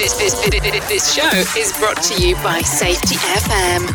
This, this, this, show is brought to you by Safety FM.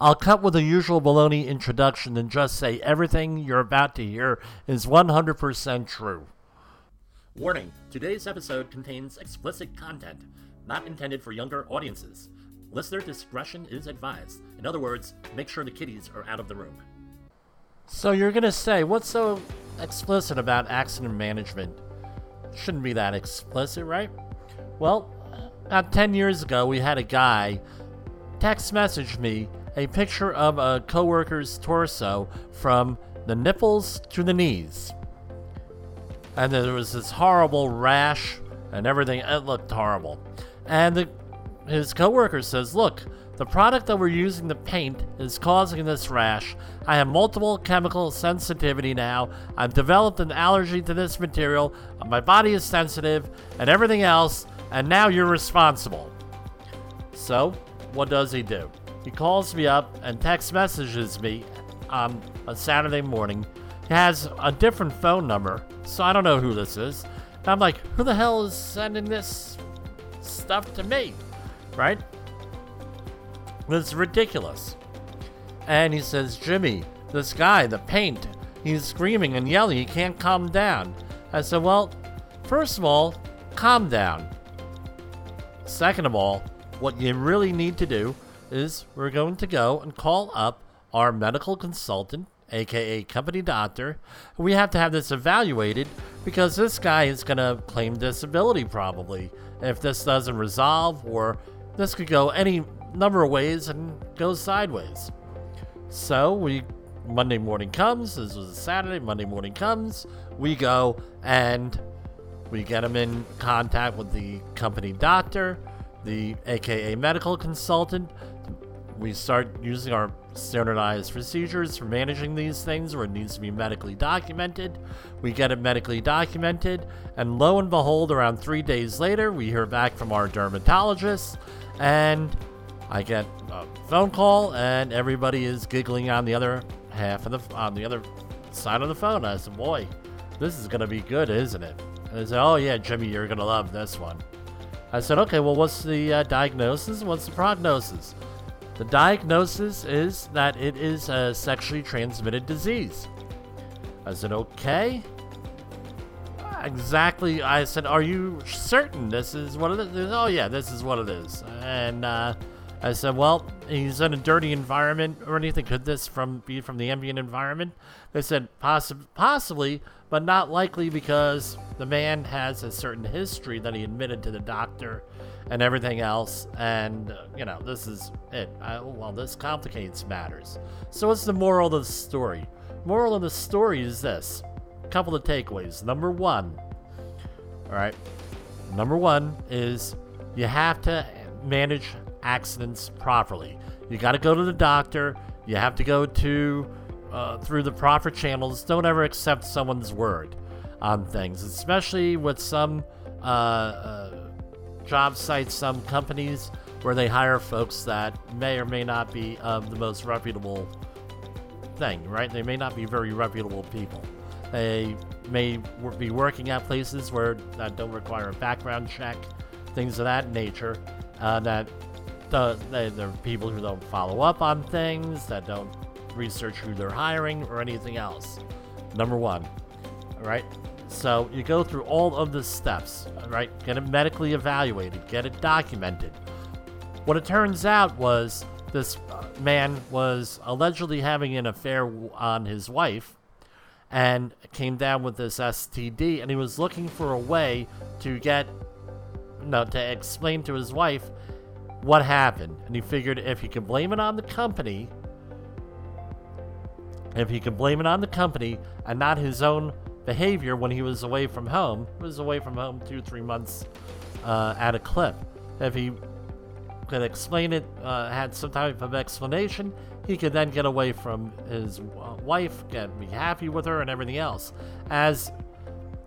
I'll cut with the usual baloney introduction and just say everything you're about to hear is 100% true. Warning today's episode contains explicit content, not intended for younger audiences. Listener discretion is advised. In other words, make sure the kiddies are out of the room. So you're gonna say, what's so explicit about accident management? Shouldn't be that explicit, right? Well, about 10 years ago, we had a guy text message me a picture of a coworker's torso from the nipples to the knees and there was this horrible rash and everything. It looked horrible. And the, his coworker says, "Look, the product that we're using to paint is causing this rash. I have multiple chemical sensitivity now. I've developed an allergy to this material. My body is sensitive, and everything else. And now you're responsible." So, what does he do? He calls me up and text messages me on a Saturday morning He has a different phone number, so I don't know who this is. And I'm like, who the hell is sending this stuff to me? Right? It's ridiculous. And he says, Jimmy, this guy, the paint, he's screaming and yelling, he can't calm down. I said, well, first of all, calm down. Second of all, what you really need to do is we're going to go and call up our medical consultant aka company doctor. We have to have this evaluated because this guy is going to claim disability probably if this doesn't resolve, or this could go any number of ways and goes sideways. So we Monday morning comes. This was a Saturday. Monday morning comes. We go and we get him in contact with the company doctor, the AKA medical consultant. We start using our standardized procedures for managing these things where it needs to be medically documented. We get it medically documented, and lo and behold, around three days later, we hear back from our dermatologist, and I get a phone call, and everybody is giggling on the other half of the on the other side of the phone. I said, "Boy, this is gonna be good, isn't it?" And they said, "Oh yeah, Jimmy, you're gonna love this one." I said, "Okay, well, what's the uh, diagnosis? What's the prognosis?" The diagnosis is that it is a sexually transmitted disease. I said, okay. Exactly. I said, are you certain this is what it is? Oh, yeah, this is what it is. And uh, I said, well, he's in a dirty environment or anything. Could this from be from the ambient environment? They said, Possi- possibly, but not likely because the man has a certain history that he admitted to the doctor and everything else. And, uh, you know, this is it. I, well, this complicates matters. So, what's the moral of the story? Moral of the story is this a couple of takeaways. Number one, all right, number one is you have to manage accidents properly. You got to go to the doctor, you have to go to uh, through the proper channels. Don't ever accept someone's word on things, especially with some. Uh, uh, job sites, some companies where they hire folks that may or may not be the most reputable thing, right? They may not be very reputable people. They may be working at places where that don't require a background check, things of that nature. Uh, that the, they, they're people who don't follow up on things, that don't research who they're hiring, or anything else. Number one, all right? So you go through all of the steps, right? Get it medically evaluated, get it documented. What it turns out was this uh, man was allegedly having an affair on his wife and came down with this STD and he was looking for a way to get no to explain to his wife what happened and he figured if he could blame it on the company if he could blame it on the company and not his own behavior when he was away from home. He was away from home two, three months uh, at a clip. If he could explain it, uh, had some type of explanation, he could then get away from his wife, get be happy with her, and everything else. As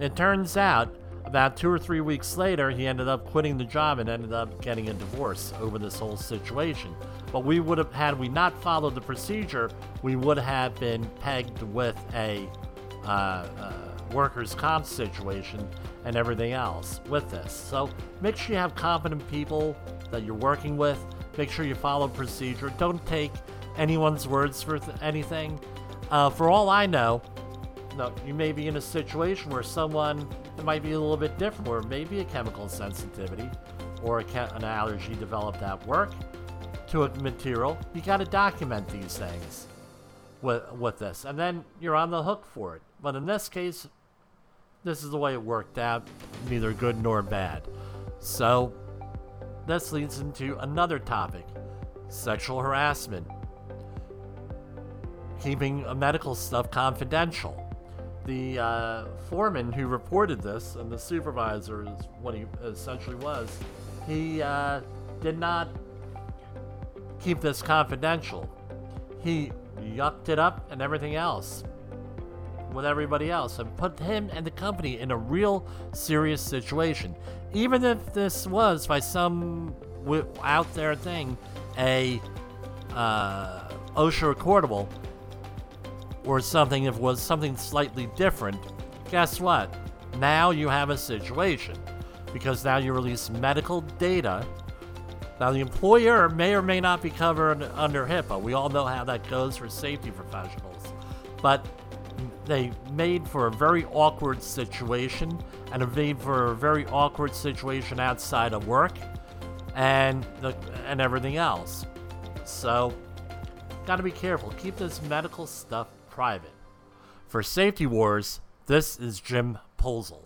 it turns out, about two or three weeks later, he ended up quitting the job and ended up getting a divorce over this whole situation. But we would have, had we not followed the procedure, we would have been pegged with a uh, uh, workers' comp situation and everything else with this. So make sure you have competent people that you're working with. Make sure you follow procedure. Don't take anyone's words for th- anything. Uh, for all I know, no, you may be in a situation where someone it might be a little bit different, or maybe a chemical sensitivity or an allergy developed at work to a material. You got to document these things with with this, and then you're on the hook for it. But in this case, this is the way it worked out, neither good nor bad. So, this leads into another topic sexual harassment. Keeping medical stuff confidential. The uh, foreman who reported this, and the supervisor is what he essentially was, he uh, did not keep this confidential. He yucked it up and everything else with everybody else and put him and the company in a real serious situation. Even if this was, by some out there thing, a uh, OSHA recordable or something, if it was something slightly different, guess what? Now you have a situation because now you release medical data. Now, the employer may or may not be covered under HIPAA. We all know how that goes for safety professionals. But they made for a very awkward situation and it made for a very awkward situation outside of work and the, and everything else. So, gotta be careful. Keep this medical stuff private. For Safety Wars, this is Jim Posel.